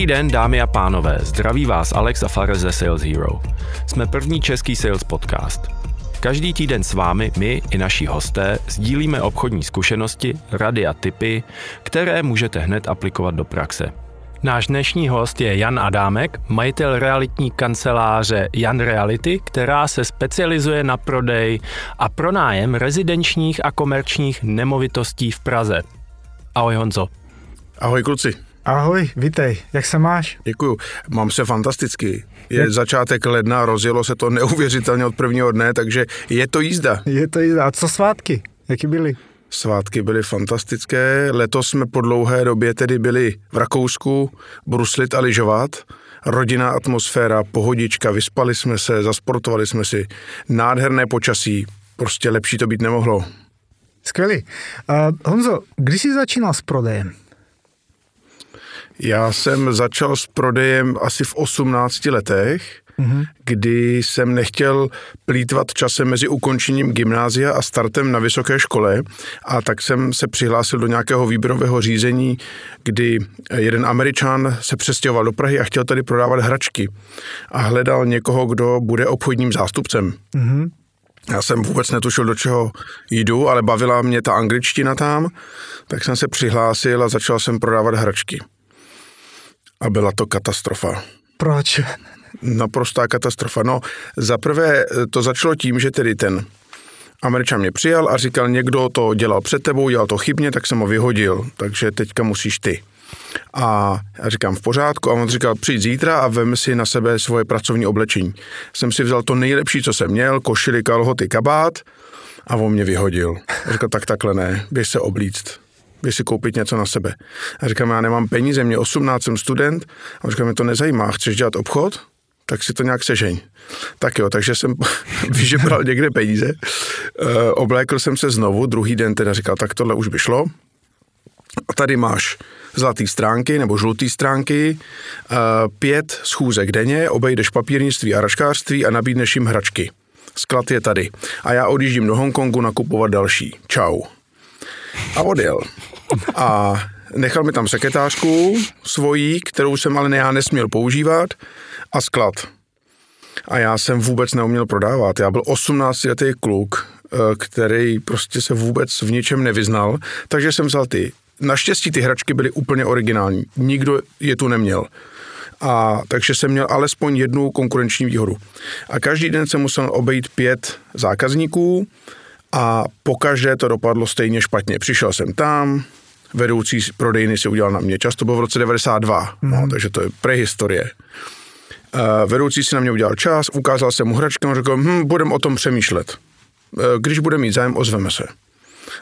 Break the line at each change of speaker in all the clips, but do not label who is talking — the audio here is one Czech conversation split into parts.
Dobrý den, dámy a pánové. Zdraví vás Alex a Fares ze Sales Hero. Jsme první český sales podcast. Každý týden s vámi, my i naši hosté, sdílíme obchodní zkušenosti, rady a tipy, které můžete hned aplikovat do praxe. Náš dnešní host je Jan Adámek, majitel realitní kanceláře Jan Reality, která se specializuje na prodej a pronájem rezidenčních a komerčních nemovitostí v Praze. Ahoj Honzo.
Ahoj kluci.
Ahoj, vítej, jak se máš?
Děkuju, mám se fantasticky. Je jak? začátek ledna, rozjelo se to neuvěřitelně od prvního dne, takže je to jízda.
Je to jízda. A co svátky? Jaký byly?
Svátky byly fantastické. Letos jsme po dlouhé době tedy byli v Rakousku bruslit a lyžovat. Rodinná atmosféra, pohodička, vyspali jsme se, zasportovali jsme si. Nádherné počasí, prostě lepší to být nemohlo.
Skvělý. Uh, Honzo, když jsi začínal s prodejem?
Já jsem začal s prodejem asi v 18 letech, mm-hmm. kdy jsem nechtěl plítvat časem mezi ukončením gymnázia a startem na vysoké škole a tak jsem se přihlásil do nějakého výběrového řízení, kdy jeden američan se přestěhoval do Prahy a chtěl tady prodávat hračky a hledal někoho, kdo bude obchodním zástupcem. Mm-hmm. Já jsem vůbec netušil, do čeho jdu, ale bavila mě ta angličtina tam, tak jsem se přihlásil a začal jsem prodávat hračky. A byla to katastrofa.
Proč?
Naprostá katastrofa. No, zaprvé to začalo tím, že tedy ten Američan mě přijal a říkal, někdo to dělal před tebou, dělal to chybně, tak jsem ho vyhodil, takže teďka musíš ty. A já říkám v pořádku a on říkal, přijď zítra a vem si na sebe svoje pracovní oblečení. Jsem si vzal to nejlepší, co jsem měl, košily, kalhoty, kabát a on mě vyhodil. A říkal, tak takhle ne, běž se oblíct běž si koupit něco na sebe. A říkám, já nemám peníze, mě 18, jsem student. A on říká, mě to nezajímá, chceš dělat obchod? tak si to nějak sežeň. Tak jo, takže jsem vyžebral někde peníze, e, oblékl jsem se znovu, druhý den teda říkal, tak tohle už by šlo. A tady máš zlatý stránky nebo žlutý stránky, e, pět schůzek denně, obejdeš papírnictví a raškářství a nabídneš jim hračky. Sklad je tady. A já odjíždím do Hongkongu nakupovat další. Čau. A odjel. A nechal mi tam sekretářku svojí, kterou jsem ale já nesměl používat a sklad. A já jsem vůbec neuměl prodávat. Já byl 18 letý kluk, eh, který prostě se vůbec v ničem nevyznal, takže jsem vzal ty. Naštěstí ty hračky byly úplně originální. Nikdo je tu neměl. A takže jsem měl alespoň jednu konkurenční výhodu. A každý den jsem musel obejít pět zákazníků a pokaždé to dopadlo stejně špatně. Přišel jsem tam, vedoucí prodejny si udělal na mě, často bylo v roce 92, mm. no, mhm. takže to je prehistorie. Uh, vedoucí si na mě udělal čas, ukázal jsem mu hračky a řekl, hm, budeme o tom přemýšlet. Uh, když bude mít zájem, ozveme se.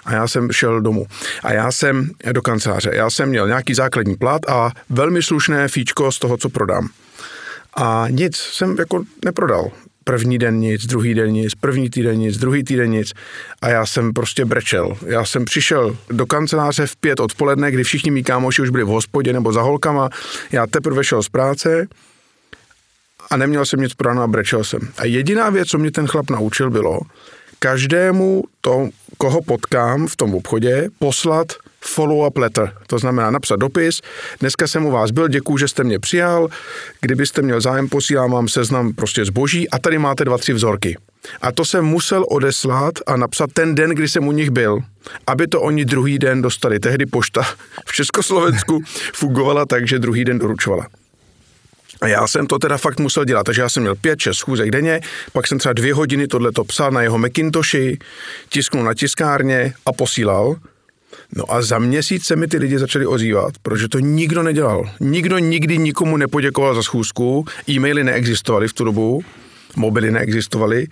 A já jsem šel domů. A já jsem do kanceláře. Já jsem měl nějaký základní plat a velmi slušné fíčko z toho, co prodám. A nic jsem jako neprodal. První den nic, druhý den nic, první týden nic, druhý týden nic. A já jsem prostě brečel. Já jsem přišel do kanceláře v pět odpoledne, kdy všichni mý kámoši už byli v hospodě nebo za holkama. Já teprve šel z práce a neměl jsem nic prodáno a brečel jsem. A jediná věc, co mě ten chlap naučil, bylo každému to, koho potkám v tom obchodě, poslat follow-up letter, to znamená napsat dopis. Dneska jsem u vás byl, děkuji, že jste mě přijal. Kdybyste měl zájem, posílám vám seznam prostě zboží a tady máte dva, tři vzorky. A to jsem musel odeslat a napsat ten den, kdy jsem u nich byl, aby to oni druhý den dostali. Tehdy pošta v Československu fungovala tak, že druhý den doručovala. A já jsem to teda fakt musel dělat, takže já jsem měl pět, šest schůzek denně, pak jsem třeba dvě hodiny tohleto psal na jeho Macintoshi, tisknul na tiskárně a posílal. No a za měsíc se mi ty lidi začali ozývat, protože to nikdo nedělal. Nikdo nikdy nikomu nepoděkoval za schůzku, e-maily neexistovaly v tu dobu, mobily neexistovaly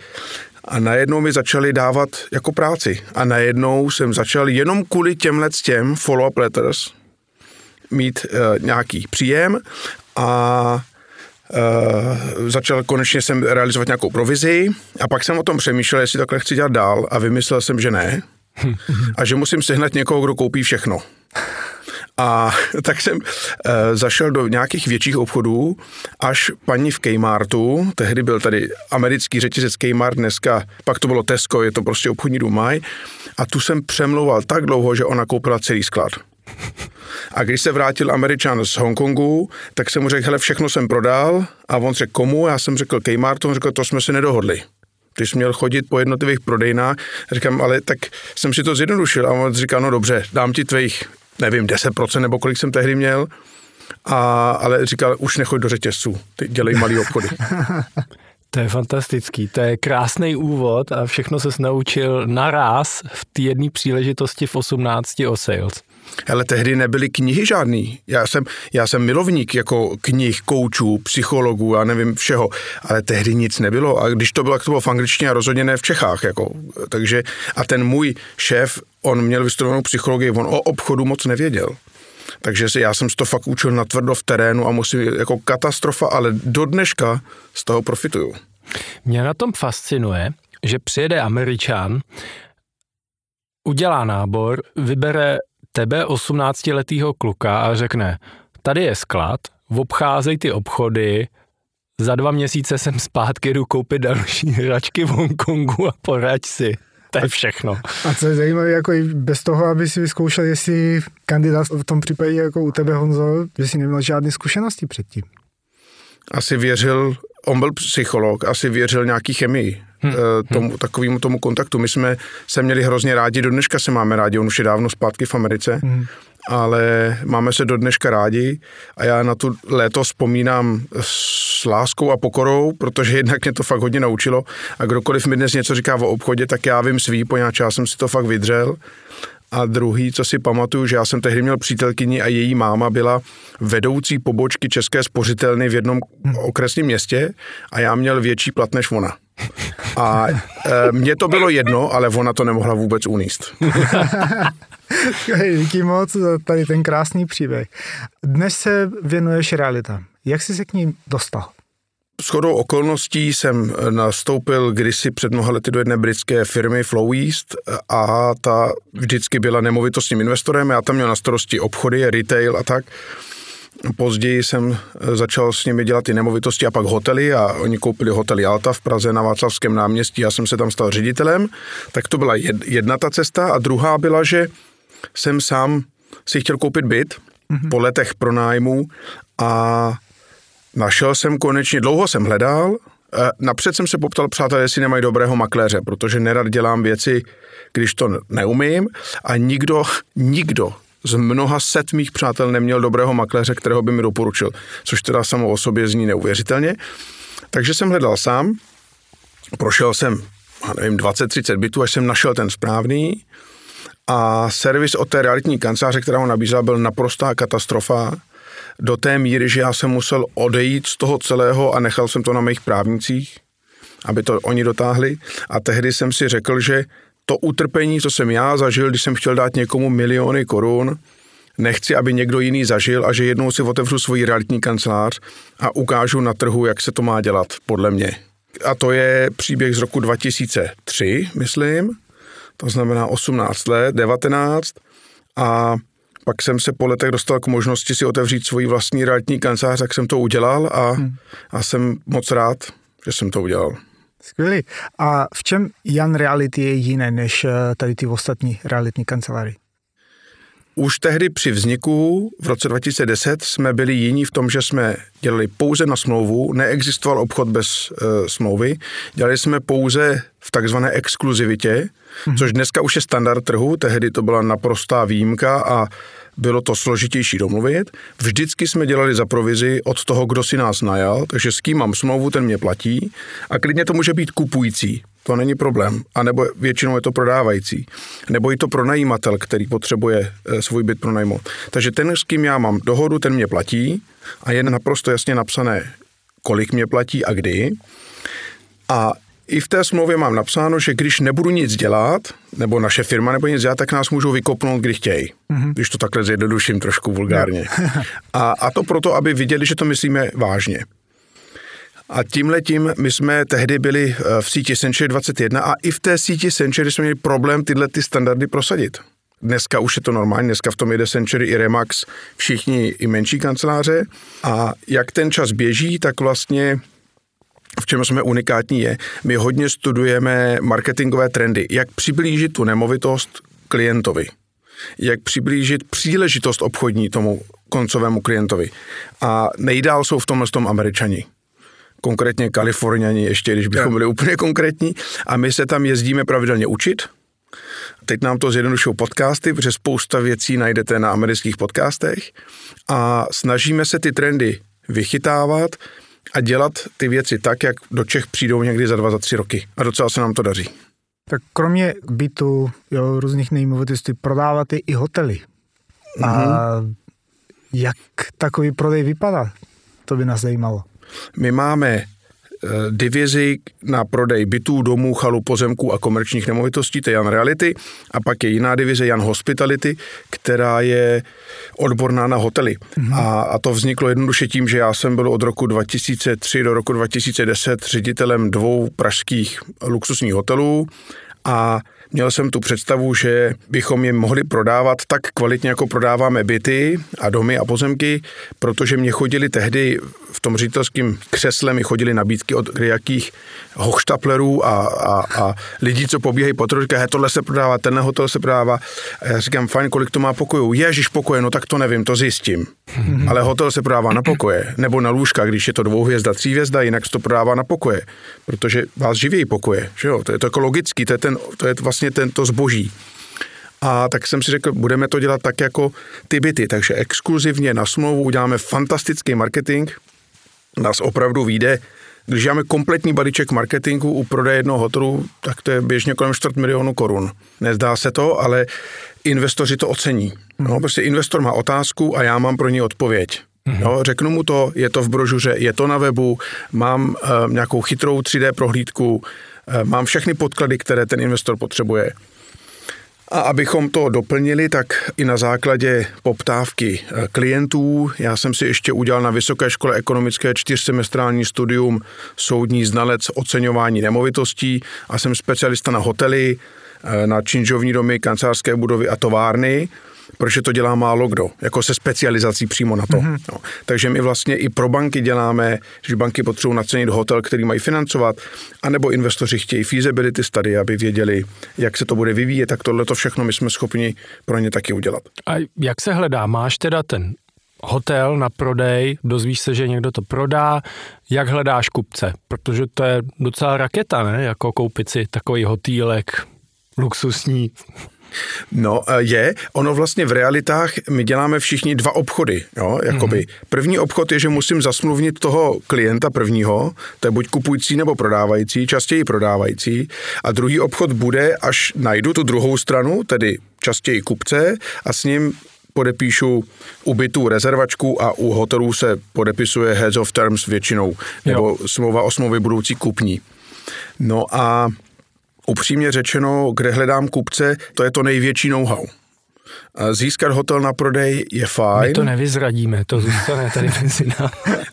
a najednou mi začali dávat jako práci. A najednou jsem začal jenom kvůli těmhle těm follow-up letters mít uh, nějaký příjem a Uh, začal konečně jsem realizovat nějakou provizi a pak jsem o tom přemýšlel, jestli takhle chci dělat dál a vymyslel jsem, že ne a že musím sehnat někoho, kdo koupí všechno. A tak jsem uh, zašel do nějakých větších obchodů, až paní v Kmartu, tehdy byl tady americký řetězec Kmart, dneska pak to bylo Tesco, je to prostě obchodní dům Maj, a tu jsem přemlouval tak dlouho, že ona koupila celý sklad. A když se vrátil Američan z Hongkongu, tak jsem mu řekl, hele, všechno jsem prodal a on řekl, komu? Já jsem řekl Kmart, on řekl, to jsme si nedohodli. Jsi měl chodit po jednotlivých prodejnách. Říkám, ale tak jsem si to zjednodušil. A on říká, no dobře, dám ti tvých, nevím, 10% nebo kolik jsem tehdy měl. A, ale říkal, už nechoď do řetězců, ty dělej malý obchody.
To je fantastický, to je krásný úvod a všechno se naučil naraz v té jedné příležitosti v 18 o sales.
Ale tehdy nebyly knihy žádný. Já jsem, já jsem milovník jako knih, koučů, psychologů, já nevím všeho, ale tehdy nic nebylo. A když to bylo, to bylo v angličtině a rozhodně ne v Čechách. Jako. Takže, a ten můj šéf, on měl vystudovanou psychologii, on o obchodu moc nevěděl. Takže si, já jsem to fakt učil na tvrdo v terénu a musím, jako katastrofa, ale do dneška z toho profituju.
Mě na tom fascinuje, že přijede Američan, udělá nábor, vybere tebe 18-letého kluka a řekne, tady je sklad, obcházej ty obchody, za dva měsíce jsem zpátky, jdu koupit další hračky v Hongkongu a poraď si. To je všechno.
A co je zajímavé, jako i bez toho, aby si vyzkoušel, jestli kandidát v tom případě jako u tebe, Honzo, že jsi neměl žádné zkušenosti předtím.
Asi věřil, on byl psycholog, asi věřil nějaký chemii, hmm. tomu, hmm. takovému tomu kontaktu. My jsme se měli hrozně rádi, do dneška se máme rádi, on už je dávno zpátky v Americe, hmm. ale máme se do dneška rádi a já na tu léto vzpomínám s láskou a pokorou, protože jednak mě to fakt hodně naučilo a kdokoliv mi dnes něco říká o obchodě, tak já vím svý, poněvadž já jsem si to fakt vydřel a druhý, co si pamatuju, že já jsem tehdy měl přítelkyni a její máma byla vedoucí pobočky České spořitelny v jednom okresním městě a já měl větší plat než ona. A e, mně to bylo jedno, ale ona to nemohla vůbec uníst.
Díky moc za tady ten krásný příběh. Dnes se věnuješ realita. Jak jsi se k ní dostal?
Shodou okolností jsem nastoupil kdysi před mnoha lety do jedné britské firmy Flow East a ta vždycky byla nemovitostním investorem. Já tam měl na starosti obchody, retail a tak. Později jsem začal s nimi dělat i nemovitosti a pak hotely a oni koupili hotely Alta v Praze na Václavském náměstí, já jsem se tam stal ředitelem, tak to byla jedna ta cesta. A druhá byla, že jsem sám si chtěl koupit byt mm-hmm. po letech pronájmu a Našel jsem konečně, dlouho jsem hledal, eh, napřed jsem se poptal přátelé, jestli nemají dobrého makléře, protože nerad dělám věci, když to neumím a nikdo, nikdo z mnoha set mých přátel neměl dobrého makléře, kterého by mi doporučil, což teda samo o sobě zní neuvěřitelně. Takže jsem hledal sám, prošel jsem, nevím, 20-30 bytů, až jsem našel ten správný a servis od té realitní kanceláře, která ho nabízela, byl naprostá katastrofa do té míry, že já jsem musel odejít z toho celého a nechal jsem to na mých právnicích, aby to oni dotáhli. A tehdy jsem si řekl, že to utrpení, co jsem já zažil, když jsem chtěl dát někomu miliony korun, nechci, aby někdo jiný zažil a že jednou si otevřu svoji realitní kancelář a ukážu na trhu, jak se to má dělat, podle mě. A to je příběh z roku 2003, myslím, to znamená 18 let, 19 a pak jsem se po letech dostal k možnosti si otevřít svoji vlastní realitní kancelář, tak jsem to udělal a, hmm. a jsem moc rád, že jsem to udělal.
Skvělý. A v čem Jan Reality je jiné než eh, tady ty ostatní realitní kanceláři?
Už tehdy při vzniku v roce 2010 jsme byli jiní v tom, že jsme dělali pouze na smlouvu, neexistoval obchod bez e, smlouvy, dělali jsme pouze v takzvané exkluzivitě, hmm. což dneska už je standard trhu, tehdy to byla naprostá výjimka a bylo to složitější domluvit. Vždycky jsme dělali za provizi od toho, kdo si nás najal, takže s kým mám smlouvu, ten mě platí a klidně to může být kupující, to není problém. A nebo většinou je to prodávající. Nebo i to pronajímatel, který potřebuje eh, svůj byt pronajmout. Takže ten, s kým já mám dohodu, ten mě platí a je naprosto jasně napsané, kolik mě platí a kdy. A i v té smlouvě mám napsáno, že když nebudu nic dělat, nebo naše firma nebo nic dělat, tak nás můžou vykopnout, kdy chtějí. Mm-hmm. Když to takhle zjednoduším trošku vulgárně. a, a to proto, aby viděli, že to myslíme vážně. A tímhletím my jsme tehdy byli eh, v síti Century 21 a i v té síti Century jsme měli problém tyhle ty standardy prosadit. Dneska už je to normální, dneska v tom jede Century i Remax, všichni i menší kanceláře a jak ten čas běží, tak vlastně v čem jsme unikátní je, my hodně studujeme marketingové trendy, jak přiblížit tu nemovitost klientovi. jak přiblížit příležitost obchodní tomu koncovému klientovi. A nejdál jsou v tomhle tom američani konkrétně Kaliforniani, ještě když bychom byli úplně konkrétní. A my se tam jezdíme pravidelně učit. Teď nám to zjednodušují podcasty, protože spousta věcí najdete na amerických podcastech. A snažíme se ty trendy vychytávat a dělat ty věci tak, jak do Čech přijdou někdy za dva, za tři roky. A docela se nám to daří.
Tak kromě bytu, jo, různých nemovitostí, prodáváte i hotely. A mm-hmm. jak takový prodej vypadá? To by nás zajímalo.
My máme divizi na prodej bytů, domů, chalu, pozemků a komerčních nemovitostí, to je Jan Reality, a pak je jiná divize Jan Hospitality, která je odborná na hotely. Mm-hmm. A, a to vzniklo jednoduše tím, že já jsem byl od roku 2003 do roku 2010 ředitelem dvou pražských luxusních hotelů a Měl jsem tu představu, že bychom je mohli prodávat tak kvalitně, jako prodáváme byty a domy a pozemky, protože mě chodili tehdy v tom ředitelském křesle, mi chodili nabídky od jakých hochštaplerů a, a, a lidí, co pobíhají po říkají, tohle se prodává, tenhle hotel se prodává. A já říkám, fajn, kolik to má pokojů? Ježíš pokoje, no tak to nevím, to zjistím. Ale hotel se prodává na pokoje, nebo na lůžka, když je to dvouhvězda, hvězda, jinak se to prodává na pokoje, protože vás živějí pokoje, že jo? To je to jako logický, to je, ten, to je vlastně tento zboží. A tak jsem si řekl, budeme to dělat tak jako ty byty, takže exkluzivně na smlouvu uděláme fantastický marketing, nás opravdu vyjde když máme kompletní balíček marketingu u prodeje jednoho hotelu, tak to je běžně kolem 4 milionu korun. Nezdá se to, ale investoři to ocení. No, prostě investor má otázku a já mám pro ní odpověď. Mm-hmm. No, řeknu mu to, je to v brožuře, je to na webu, mám uh, nějakou chytrou 3D prohlídku, uh, mám všechny podklady, které ten investor potřebuje. A abychom to doplnili, tak i na základě poptávky eh, klientů, já jsem si ještě udělal na Vysoké škole ekonomické čtyřsemestrální studium soudní znalec oceňování nemovitostí a jsem specialista na hotely, na činžovní domy, kancelářské budovy a továrny protože to dělá málo kdo, jako se specializací přímo na to. Mm-hmm. No. Takže my vlastně i pro banky děláme, že banky potřebují nacenit hotel, který mají financovat, anebo investoři chtějí feasibility study, aby věděli, jak se to bude vyvíjet, tak tohle to všechno my jsme schopni pro ně taky udělat.
A jak se hledá? Máš teda ten hotel na prodej, dozvíš se, že někdo to prodá, jak hledáš kupce? Protože to je docela raketa, ne? Jako koupit si takový hotýlek luxusní
No, e, je. Ono vlastně v realitách my děláme všichni dva obchody. Jo, jakoby. Mm-hmm. První obchod je, že musím zasmluvnit toho klienta prvního, to je buď kupující nebo prodávající, častěji prodávající. A druhý obchod bude, až najdu tu druhou stranu, tedy častěji kupce a s ním podepíšu ubytu rezervačku a u hotelů se podepisuje heads of terms většinou, nebo jo. smlouva o smlouvy budoucí kupní. No a upřímně řečeno, kde hledám kupce, to je to největší know-how. Získat hotel na prodej je fajn.
My to nevyzradíme, to zůstane tady mezi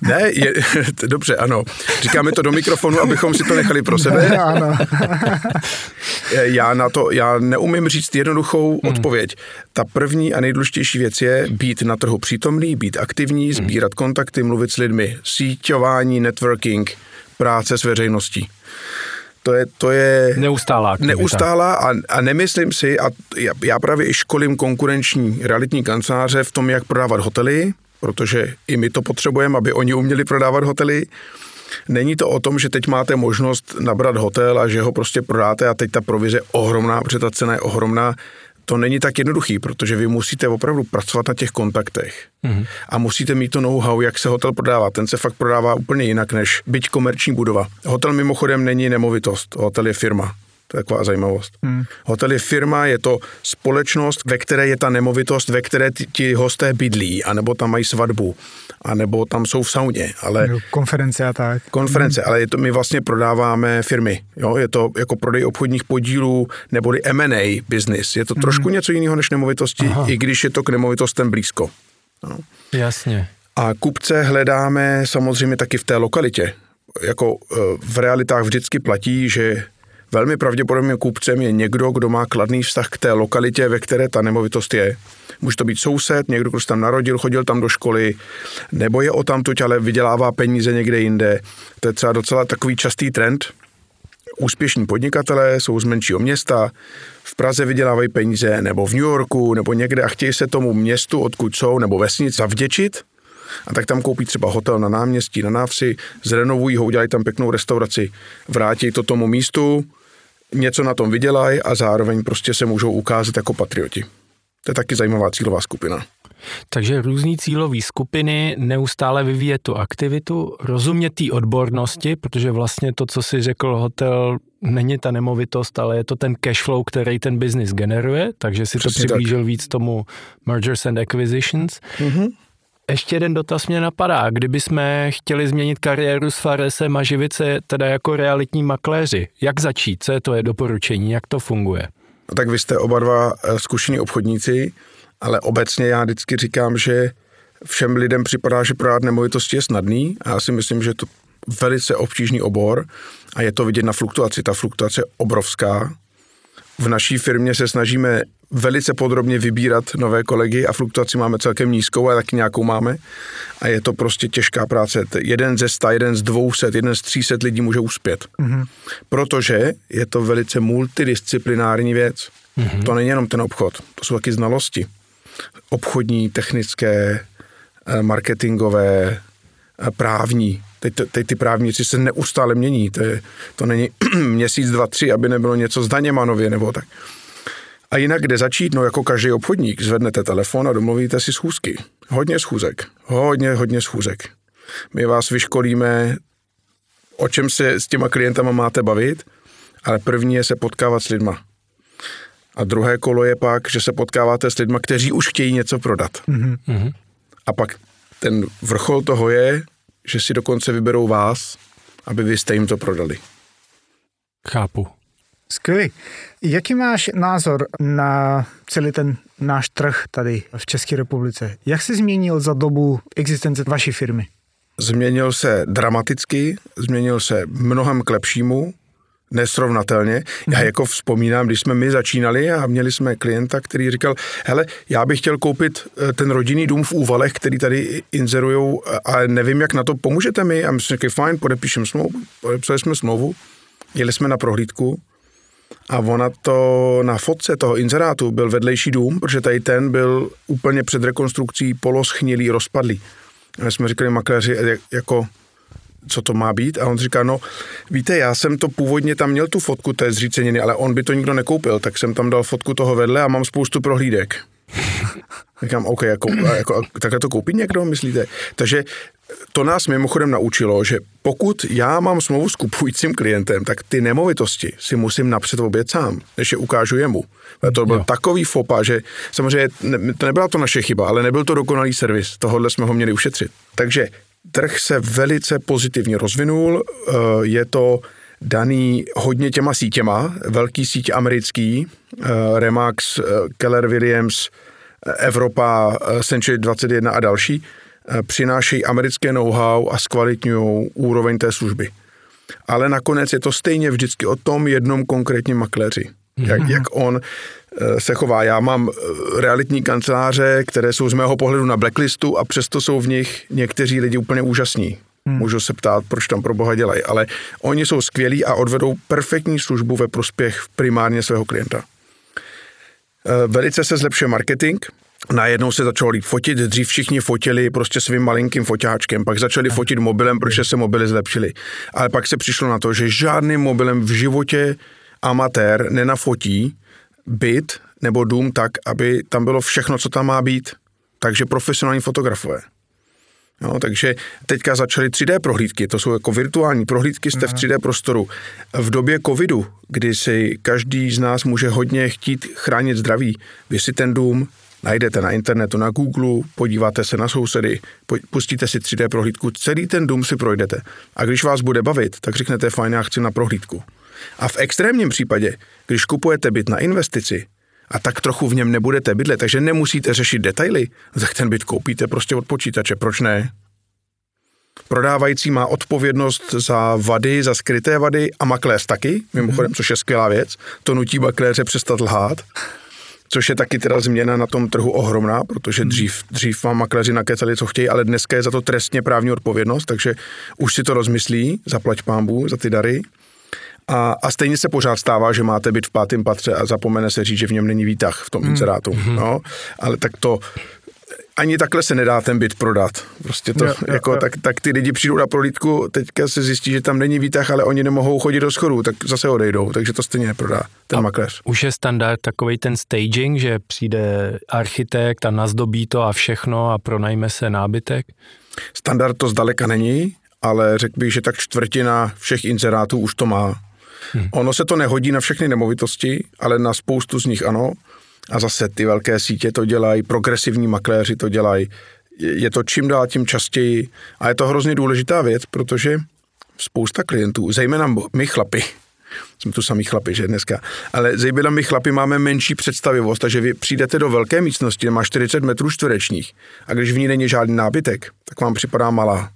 Ne, je, dobře, ano. Říkáme to do mikrofonu, abychom si to nechali pro sebe. Ano. já na to, já neumím říct jednoduchou hmm. odpověď. Ta první a nejdůležitější věc je být na trhu přítomný, být aktivní, hmm. sbírat kontakty, mluvit s lidmi, síťování, networking, práce s veřejností to je, to je
neustálá,
aktivita. neustálá a, a nemyslím si, a já, já právě i školím konkurenční realitní kanceláře v tom, jak prodávat hotely, protože i my to potřebujeme, aby oni uměli prodávat hotely. Není to o tom, že teď máte možnost nabrat hotel a že ho prostě prodáte a teď ta provize je ohromná, protože ta cena je ohromná to není tak jednoduchý, protože vy musíte opravdu pracovat na těch kontaktech mm-hmm. a musíte mít to know-how, jak se hotel prodává. Ten se fakt prodává úplně jinak než byť komerční budova. Hotel mimochodem není nemovitost, hotel je firma. To je taková zajímavost. Hmm. Hotel je firma, je to společnost, ve které je ta nemovitost, ve které ti, ti hosté bydlí, anebo tam mají svatbu, anebo tam jsou v sauně. Ale,
konference a tak.
Konference, hmm. ale je to, my vlastně prodáváme firmy. Jo? Je to jako prodej obchodních podílů, neboli M&A business. Je to hmm. trošku něco jiného než nemovitosti, Aha. i když je to k nemovitostem blízko.
No. Jasně.
A kupce hledáme samozřejmě taky v té lokalitě. Jako eh, v realitách vždycky platí, že Velmi pravděpodobně kupcem je někdo, kdo má kladný vztah k té lokalitě, ve které ta nemovitost je. Může to být soused, někdo, kdo se tam narodil, chodil tam do školy, nebo je o tamtuť, ale vydělává peníze někde jinde. To je třeba docela takový častý trend, úspěšní podnikatelé, jsou z menšího města, v Praze vydělávají peníze, nebo v New Yorku, nebo někde a chtějí se tomu městu, odkud jsou, nebo vesnici zavděčit, a tak tam koupí třeba hotel na náměstí, na návsi, zrenovují ho, udělají tam pěknou restauraci, vrátí to tomu místu, něco na tom vydělají a zároveň prostě se můžou ukázat jako patrioti. To je taky zajímavá cílová skupina.
Takže různý cílové skupiny neustále vyvíjet tu aktivitu, rozumět té odbornosti, protože vlastně to, co si řekl hotel, není ta nemovitost, ale je to ten cash flow, který ten business generuje, takže si Přesně to přiblížil tak. víc tomu mergers and acquisitions. Mm-hmm. Ještě jeden dotaz mě napadá. Kdyby jsme chtěli změnit kariéru s Faresem a živit se teda jako realitní makléři, jak začít? Co je to je doporučení? Jak to funguje?
No tak vy jste oba dva eh, zkušení obchodníci, ale obecně já vždycky říkám, že všem lidem připadá, že prodávat nemovitosti je snadný a já si myslím, že to velice obtížný obor a je to vidět na fluktuaci. Ta fluktuace je obrovská. V naší firmě se snažíme velice podrobně vybírat nové kolegy a fluktuaci máme celkem nízkou, ale taky nějakou máme. A je to prostě těžká práce. Jeden ze sta, jeden z dvouset, jeden z tříset lidí může uspět. Mm-hmm. Protože je to velice multidisciplinární věc. Mm-hmm. To není jenom ten obchod, to jsou taky znalosti. Obchodní, technické, eh, marketingové, eh, právní. Teď, teď ty právníci se neustále mění. To, je, to není měsíc, dva, tři, aby nebylo něco s daněma nově nebo tak. A jinak kde začít? No jako každý obchodník. Zvednete telefon a domluvíte si schůzky. Hodně schůzek. Hodně, hodně schůzek. My vás vyškolíme, o čem se s těma klientama máte bavit, ale první je se potkávat s lidma. A druhé kolo je pak, že se potkáváte s lidma, kteří už chtějí něco prodat. Mm-hmm. A pak ten vrchol toho je, že si dokonce vyberou vás, aby vy jste jim to prodali.
Chápu.
Skvělý. Jaký máš názor na celý ten náš trh tady v České republice? Jak se změnil za dobu existence vaší firmy?
Změnil se dramaticky, změnil se mnohem k lepšímu, nesrovnatelně. Já mhm. jako vzpomínám, když jsme my začínali a měli jsme klienta, který říkal, hele, já bych chtěl koupit eh, ten rodinný dům v Úvalech, který tady inzerujou, a nevím, jak na to pomůžete mi. A my jsme řekli, fajn, podepíšeme smlouvu, podepsali jsme smlouvu, jeli jsme na prohlídku, a ona to na fotce toho inzerátu byl vedlejší dům, protože tady ten byl úplně před rekonstrukcí poloschnilý, rozpadlý. A my jsme říkali makléři, jako co to má být? A on říká, no víte, já jsem to původně tam měl tu fotku té zříceniny, ale on by to nikdo nekoupil, tak jsem tam dal fotku toho vedle a mám spoustu prohlídek. Říkám, OK, jako, jako, takhle to koupí někdo, myslíte? Takže to nás mimochodem naučilo, že pokud já mám smlouvu s kupujícím klientem, tak ty nemovitosti si musím napřed obět sám, než je ukážu jemu. A to byl jo. takový fopa, že samozřejmě ne, to nebyla to naše chyba, ale nebyl to dokonalý servis. Tohle jsme ho měli ušetřit. Takže trh se velice pozitivně rozvinul. Eh, je to daný hodně těma sítěma, velký síť americký, eh, Remax, eh, Keller Williams, Evropa, Century 21 a další, přinášejí americké know-how a zkvalitňují úroveň té služby. Ale nakonec je to stejně vždycky o tom jednom konkrétním makléři. Jak, mhm. jak on se chová. Já mám realitní kanceláře, které jsou z mého pohledu na blacklistu a přesto jsou v nich někteří lidi úplně úžasní. Hmm. Můžu se ptát, proč tam pro boha dělají, ale oni jsou skvělí a odvedou perfektní službu ve prospěch primárně svého klienta. Eh, velice se zlepšuje marketing, Najednou se začalo líp fotit, dřív všichni fotili prostě svým malinkým foťáčkem, pak začali fotit mobilem, protože se mobily zlepšily. Ale pak se přišlo na to, že žádným mobilem v životě amatér nenafotí byt nebo dům tak, aby tam bylo všechno, co tam má být. Takže profesionální fotografové. No, takže teďka začaly 3D prohlídky, to jsou jako virtuální prohlídky, jste v 3D prostoru. V době covidu, kdy si každý z nás může hodně chtít chránit zdraví, vy si ten dům najdete na internetu, na Google, podíváte se na sousedy, pustíte si 3D prohlídku, celý ten dům si projdete. A když vás bude bavit, tak řeknete, fajn, já chci na prohlídku. A v extrémním případě, když kupujete byt na investici, a tak trochu v něm nebudete bydlet, takže nemusíte řešit detaily, tak ten byt koupíte prostě od počítače. Proč ne? Prodávající má odpovědnost za vady, za skryté vady a makléř taky, mimochodem, mm-hmm. což je skvělá věc. To nutí makléře přestat lhát, což je taky teda změna na tom trhu ohromná, protože mhm. dřív, dřív vám makléři nakecali, co chtějí, ale dneska je za to trestně právní odpovědnost, takže už si to rozmyslí, zaplať pámbu za ty dary. A, a stejně se pořád stává, že máte byt v pátém patře a zapomene se říct, že v něm není výtah v tom inzerátu. Mm. No, ale tak to ani takhle se nedá ten byt prodat. Prostě to, jo, jo, jako, jo. Tak, tak ty lidi přijdou na prolítku, teďka se zjistí, že tam není výtah, ale oni nemohou chodit do schodů, tak zase odejdou, takže to stejně neprodá ten a makléř.
Už je standard takový ten staging, že přijde architekt a nazdobí to a všechno a pronajme se nábytek?
Standard to zdaleka není, ale řekl bych, že tak čtvrtina všech inzerátů už to má. Hmm. Ono se to nehodí na všechny nemovitosti, ale na spoustu z nich ano. A zase ty velké sítě to dělají, progresivní makléři to dělají. Je to čím dál tím častěji a je to hrozně důležitá věc, protože spousta klientů, zejména my chlapi, jsme tu samý chlapi, že dneska, ale zejména my chlapi máme menší představivost, takže vy přijdete do velké místnosti, má 40 metrů čtverečních a když v ní není žádný nábytek, tak vám připadá malá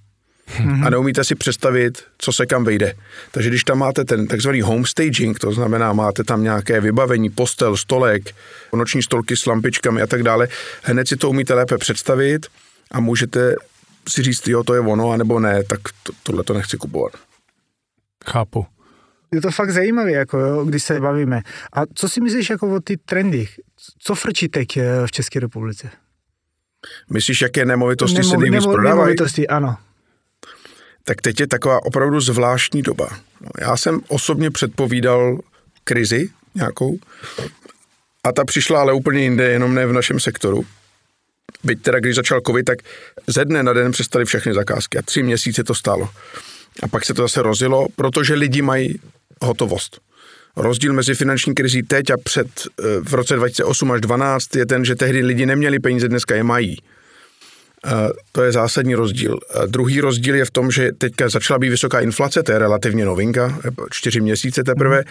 mm-hmm. a neumíte si představit, co se kam vejde. Takže když tam máte ten takzvaný home staging, to znamená, máte tam nějaké vybavení, postel, stolek, noční stolky s lampičkami a tak dále, hned si to umíte lépe představit a můžete si říct, jo, to je ono, anebo ne, tak to, tohle to nechci kupovat.
Chápu.
Je to fakt zajímavé, jako jo, když se bavíme. A co si myslíš jako o ty trendy? Co frčí teď eh, v České republice?
Myslíš, jaké nemovitosti Nemo, se nejvíc nemo, prodávají?
Nemovitosti, ano
tak teď je taková opravdu zvláštní doba. No, já jsem osobně předpovídal krizi nějakou a ta přišla ale úplně jinde, jenom ne v našem sektoru. Byť teda, když začal covid, tak ze dne na den přestali všechny zakázky a tři měsíce to stálo. A pak se to zase rozjelo, protože lidi mají hotovost. Rozdíl mezi finanční krizí teď a před eh, v roce 2008 až 2012 je ten, že tehdy lidi neměli peníze, dneska je mají. To je zásadní rozdíl. Druhý rozdíl je v tom, že teďka začala být vysoká inflace, to je relativně novinka, čtyři měsíce teprve.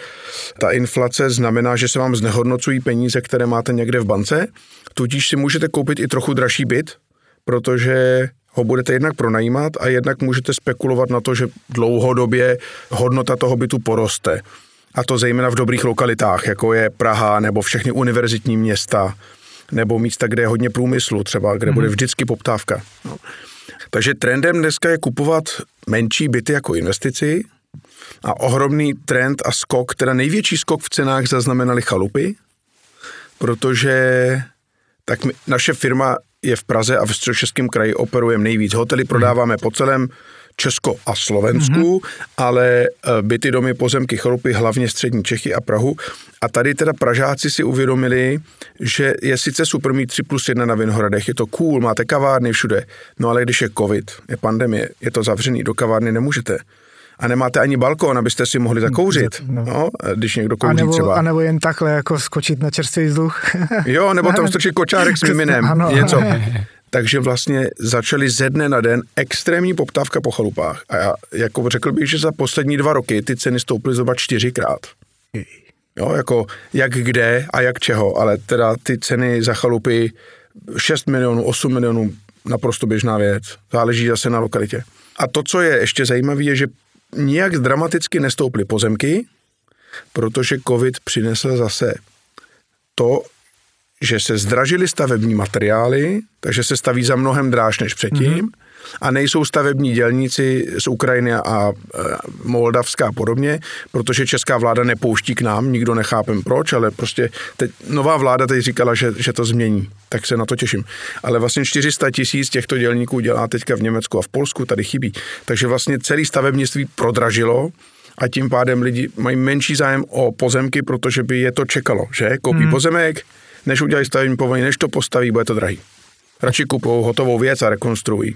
Ta inflace znamená, že se vám znehodnocují peníze, které máte někde v bance, tudíž si můžete koupit i trochu dražší byt, protože ho budete jednak pronajímat a jednak můžete spekulovat na to, že dlouhodobě hodnota toho bytu poroste. A to zejména v dobrých lokalitách, jako je Praha nebo všechny univerzitní města, nebo místa, kde je hodně průmyslu, třeba kde mm-hmm. bude mhm. vždycky poptávka. No. Takže trendem dneska je kupovat menší byty jako investici a ohromný trend a skok, teda největší skok v cenách zaznamenali chalupy, protože tak my, naše firma je v Praze a v středočeském kraji operujeme nejvíc. Hotely prodáváme po celém Česko a Slovensku, mm-hmm. ale e, byty, domy, pozemky, chalupy, hlavně střední Čechy a Prahu. A tady teda Pražáci si uvědomili, že je sice super mít 3 plus 1 na Vinohradech, je to cool, máte kavárny všude, no ale když je covid, je pandemie, je to zavřený, do kavárny nemůžete a nemáte ani balkón, abyste si mohli zakouřit, no. No, když někdo kouří a
nebo,
třeba.
A nebo jen takhle jako skočit na čerstvý vzduch.
jo, nebo tam strčit kočárek s miminem, ano. něco. Takže vlastně začaly ze dne na den extrémní poptávka po chalupách. A já jako řekl bych, že za poslední dva roky ty ceny stouply zhruba čtyřikrát. Jo, jako jak kde a jak čeho, ale teda ty ceny za chalupy 6 milionů, 8 milionů, naprosto běžná věc. Záleží zase na lokalitě. A to, co je ještě zajímavé, je, že nijak dramaticky nestouply pozemky, protože covid přinesl zase to, že se zdražily stavební materiály, takže se staví za mnohem dráž než předtím. Mm-hmm. A nejsou stavební dělníci z Ukrajiny a Moldavska a podobně, protože česká vláda nepouští k nám, nikdo nechápem proč, ale prostě teď, nová vláda teď říkala, že, že to změní, tak se na to těším. Ale vlastně 400 tisíc těchto dělníků dělá teďka v Německu a v Polsku, tady chybí. Takže vlastně celý stavebnictví prodražilo, a tím pádem lidi mají menší zájem o pozemky, protože by je to čekalo, že? Koupí hmm. pozemek, než udělají stavební povolení, než to postaví, bude to drahý. Radši kupují hotovou věc a rekonstruují.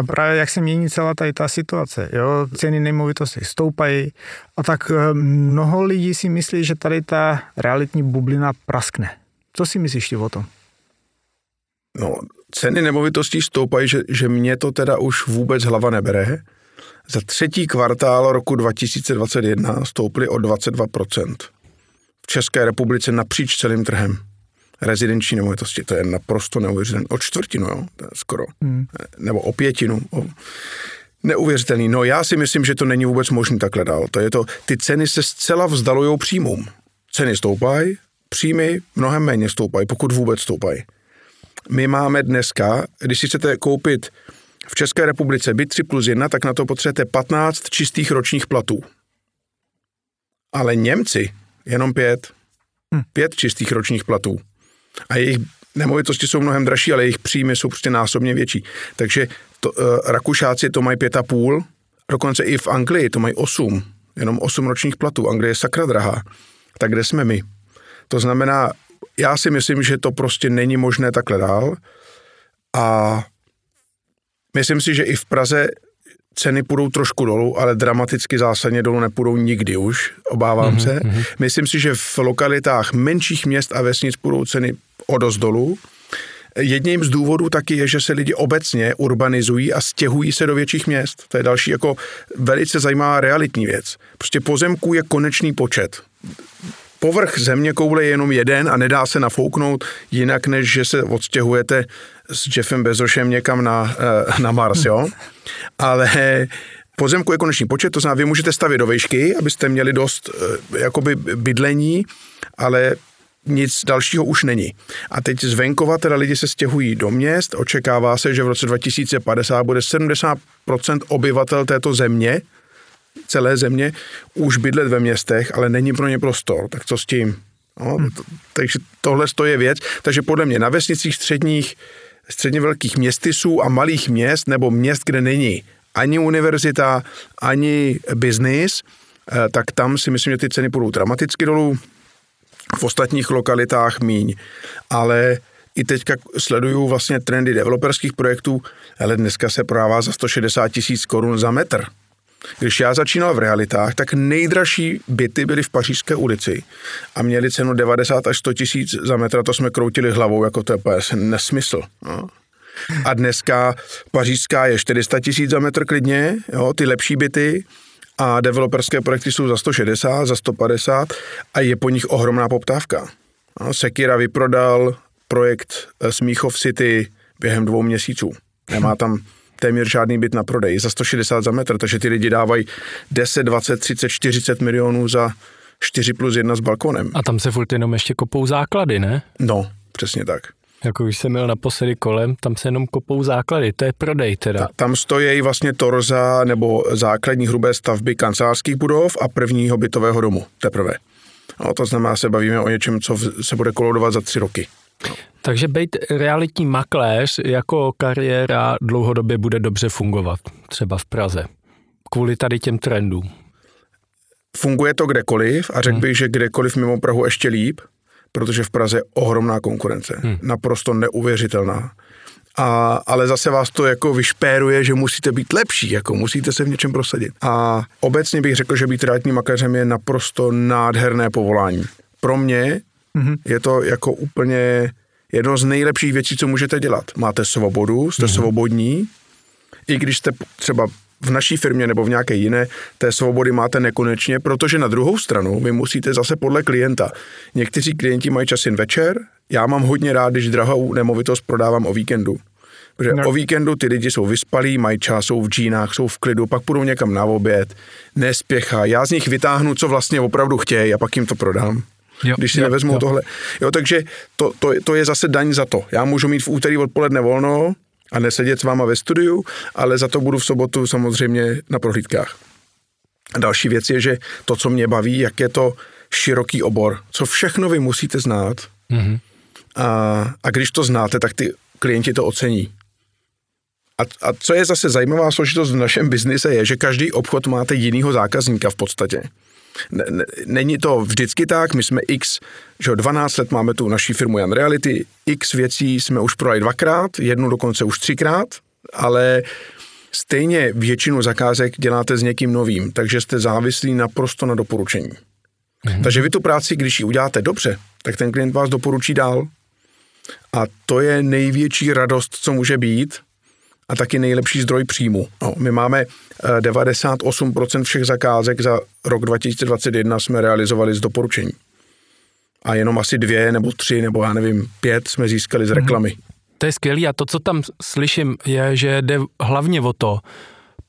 A právě jak se mění celá tady ta situace, jo, ceny nemovitosti stoupají a tak eh, mnoho lidí si myslí, že tady ta realitní bublina praskne. Co si myslíš ty o tom?
No, ceny nemovitostí stoupají, že, že mě to teda už vůbec hlava nebere. Za třetí kvartál roku 2021 stouply o 22%. V České republice napříč celým trhem rezidenční nemovitosti. To je naprosto neuvěřitelné. O čtvrtinu, jo, skoro. Hmm. Nebo o pětinu. O... Neuvěřitelný. No já si myslím, že to není vůbec možné takhle dál. To je to, ty ceny se zcela vzdalují příjmům. Ceny stoupají, příjmy mnohem méně stoupají, pokud vůbec stoupají. My máme dneska, když si chcete koupit v České republice byt 3 plus 1, tak na to potřebujete 15 čistých ročních platů. Ale Němci jenom pět. Hm. Pět čistých ročních platů. A jejich nemovitosti jsou mnohem dražší, ale jejich příjmy jsou prostě násobně větší. Takže to, uh, Rakušáci to mají pět a půl, dokonce i v Anglii to mají osm. Jenom osm ročních platů. Anglie je sakra drahá. Tak kde jsme my? To znamená, já si myslím, že to prostě není možné takhle dál. A myslím si, že i v Praze ceny půjdou trošku dolů, ale dramaticky zásadně dolů nepůjdou nikdy už, obávám mm-hmm, se. Mm-hmm. Myslím si, že v lokalitách menších měst a vesnic půjdou ceny o dost dolů. Jedním z důvodů taky je, že se lidi obecně urbanizují a stěhují se do větších měst. To je další jako velice zajímavá realitní věc. Prostě pozemků je konečný počet povrch země koule je jenom jeden a nedá se nafouknout jinak, než že se odstěhujete s Jeffem Bezošem někam na, eh, na Mars, jo? Ale pozemku je konečný počet, to znamená, vy můžete stavět do výšky, abyste měli dost eh, jakoby bydlení, ale nic dalšího už není. A teď z venkova teda lidi se stěhují do měst, očekává se, že v roce 2050 bude 70% obyvatel této země celé země už bydlet ve městech, ale není pro ně prostor, tak co s tím? No, hmm. to, takže tohle je věc. Takže podle mě na vesnicích středních, středně velkých městysů a malých měst nebo měst, kde není ani univerzita, ani biznis, eh, tak tam si myslím, že ty ceny půjdou dramaticky dolů. V ostatních lokalitách míň. Ale i teďka sleduju vlastně trendy developerských projektů, ale dneska se prodává za 160 tisíc korun za metr. Když já začínal v realitách, tak nejdražší byty byly v Pařížské ulici a měly cenu 90 až 100 tisíc za metr a to jsme kroutili hlavou, jako to je nesmysl. No. A dneska pařížská je 400 tisíc za metr klidně, jo, ty lepší byty, a developerské projekty jsou za 160, za 150 a je po nich ohromná poptávka. No, Sekira vyprodal projekt Smíchov City během dvou měsíců. Nemá tam téměř žádný byt na prodej za 160 za metr, takže ty lidi dávají 10, 20, 30, 40 milionů za 4 plus 1 s balkonem.
A tam se furt jenom ještě kopou základy, ne?
No, přesně tak.
Jako když jsem měl naposledy kolem, tam se jenom kopou základy, to je prodej teda. Ta,
tam stojí vlastně torza nebo základní hrubé stavby kancelářských budov a prvního bytového domu teprve. No, to znamená, se bavíme o něčem, co se bude kolodovat za tři roky.
Takže být realitní makléř jako kariéra dlouhodobě bude dobře fungovat, třeba v Praze, kvůli tady těm trendům.
Funguje to kdekoliv a řekl hmm. bych, že kdekoliv mimo Prahu ještě líp, protože v Praze je ohromná konkurence, hmm. naprosto neuvěřitelná. A, ale zase vás to jako vyšpéruje, že musíte být lepší, jako musíte se v něčem prosadit. A obecně bych řekl, že být realitním makléřem je naprosto nádherné povolání. Pro mě mm-hmm. je to jako úplně jedno z nejlepších věcí, co můžete dělat. Máte svobodu, jste mm-hmm. svobodní, i když jste třeba v naší firmě nebo v nějaké jiné, té svobody máte nekonečně, protože na druhou stranu vy musíte zase podle klienta. Někteří klienti mají čas jen večer, já mám hodně rád, když drahou nemovitost prodávám o víkendu. Protože no. o víkendu ty lidi jsou vyspalí, mají čas, jsou v džínách, jsou v klidu, pak půjdou někam na oběd, nespěchá. Já z nich vytáhnu, co vlastně opravdu chtějí a pak jim to prodám jo, když si jo, nevezmou jo. tohle. Jo, takže to, to, to je zase daň za to. Já můžu mít v úterý odpoledne volno a nesedět s váma ve studiu, ale za to budu v sobotu samozřejmě na prohlídkách. A další věc je, že to, co mě baví, jak je to široký obor, co všechno vy musíte znát. Mm-hmm. A, a když to znáte, tak ty klienti to ocení. A, a co je zase zajímavá složitost v našem biznise je, že každý obchod máte jinýho zákazníka v podstatě není to vždycky tak, my jsme x, že 12 let máme tu naší firmu Jan Reality, x věcí jsme už prodali dvakrát, jednu dokonce už třikrát, ale stejně většinu zakázek děláte s někým novým, takže jste závislí naprosto na doporučení. Mhm. Takže vy tu práci, když ji uděláte dobře, tak ten klient vás doporučí dál. A to je největší radost, co může být, a taky nejlepší zdroj příjmu. No, my máme 98% eh, všech zakázek za rok 2021 jsme realizovali z doporučení. A jenom asi dvě nebo tři nebo já nevím, pět jsme získali z mhm. reklamy.
To je skvělé a to, co tam slyším, je, že jde hlavně o to,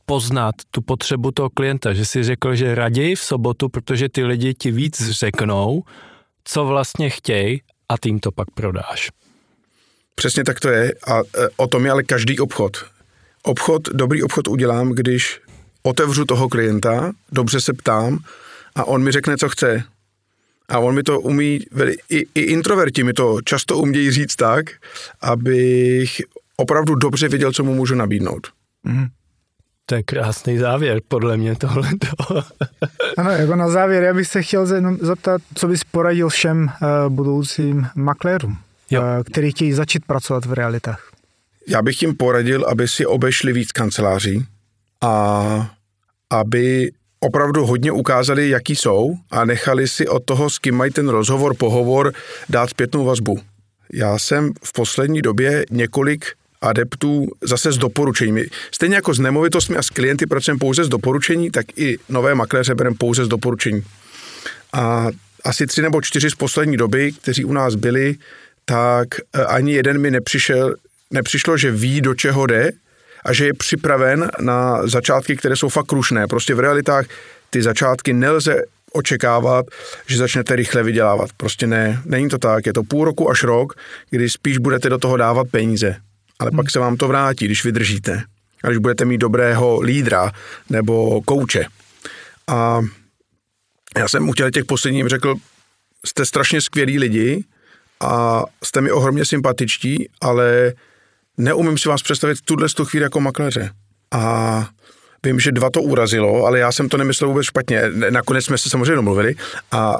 poznat tu potřebu toho klienta, že si řekl, že raději v sobotu, protože ty lidi ti víc řeknou, co vlastně chtějí a tím to pak prodáš.
Přesně tak to je a e, o tom je ale každý obchod. Obchod, dobrý obchod udělám, když otevřu toho klienta, dobře se ptám a on mi řekne, co chce. A on mi to umí, i, i introverti mi to často umějí říct tak, abych opravdu dobře věděl, co mu můžu nabídnout. Mm.
To je krásný závěr, podle mě tohle.
ano, jako na závěr, já bych se chtěl zeptat, co bys poradil všem uh, budoucím makléřům, uh, kteří chtějí začít pracovat v realitách.
Já bych jim poradil, aby si obešli víc kanceláří a aby opravdu hodně ukázali, jaký jsou a nechali si od toho, s kým mají ten rozhovor, pohovor, dát zpětnou vazbu. Já jsem v poslední době několik adeptů zase s doporučeními. Stejně jako s nemovitostmi a s klienty pracujeme pouze s doporučení, tak i nové makléře bereme pouze s doporučení. A asi tři nebo čtyři z poslední doby, kteří u nás byli, tak eh, ani jeden mi nepřišel, nepřišlo, že ví, do čeho jde a že je připraven na začátky, které jsou fakt krušné. Prostě v realitách ty začátky nelze očekávat, že začnete rychle vydělávat. Prostě ne, není to tak. Je to půl roku až rok, kdy spíš budete do toho dávat peníze ale hmm. pak se vám to vrátí, když vydržíte. A když budete mít dobrého lídra nebo kouče. A já jsem u těch posledních řekl, jste strašně skvělí lidi a jste mi ohromně sympatičtí, ale neumím si vás představit v tuhle chvíli jako makléře. A vím, že dva to urazilo, ale já jsem to nemyslel vůbec špatně. Nakonec jsme se samozřejmě domluvili a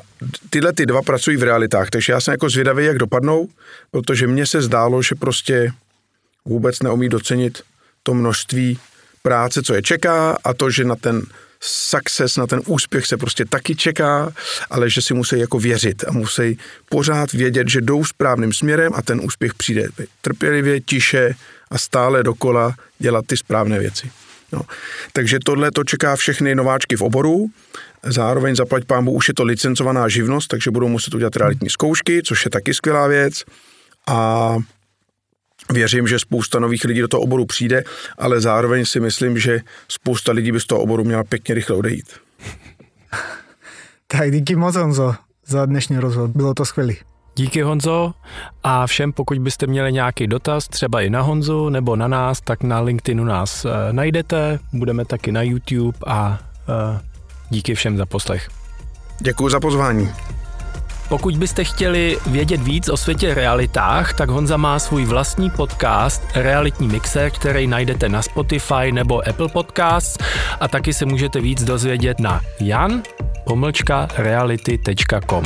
tyhle ty dva pracují v realitách, takže já jsem jako zvědavý, jak dopadnou, protože mně se zdálo, že prostě vůbec neumí docenit to množství práce, co je čeká a to, že na ten success, na ten úspěch se prostě taky čeká, ale že si musí jako věřit a musí pořád vědět, že jdou správným směrem a ten úspěch přijde trpělivě, tiše a stále dokola dělat ty správné věci. No. Takže tohle to čeká všechny nováčky v oboru. Zároveň zaplať pámbu už je to licencovaná živnost, takže budou muset udělat realitní zkoušky, což je taky skvělá věc. A Věřím, že spousta nových lidí do toho oboru přijde, ale zároveň si myslím, že spousta lidí by z toho oboru měla pěkně rychle odejít.
tak díky moc, Honzo, za dnešní rozhovor. Bylo to skvělé.
Díky Honzo a všem, pokud byste měli nějaký dotaz, třeba i na Honzu nebo na nás, tak na LinkedInu nás uh, najdete, budeme taky na YouTube a uh, díky všem za poslech.
Děkuji za pozvání.
Pokud byste chtěli vědět víc o světě realitách, tak Honza má svůj vlastní podcast Realitní mixer, který najdete na Spotify nebo Apple Podcasts a taky se můžete víc dozvědět na jan reality.com.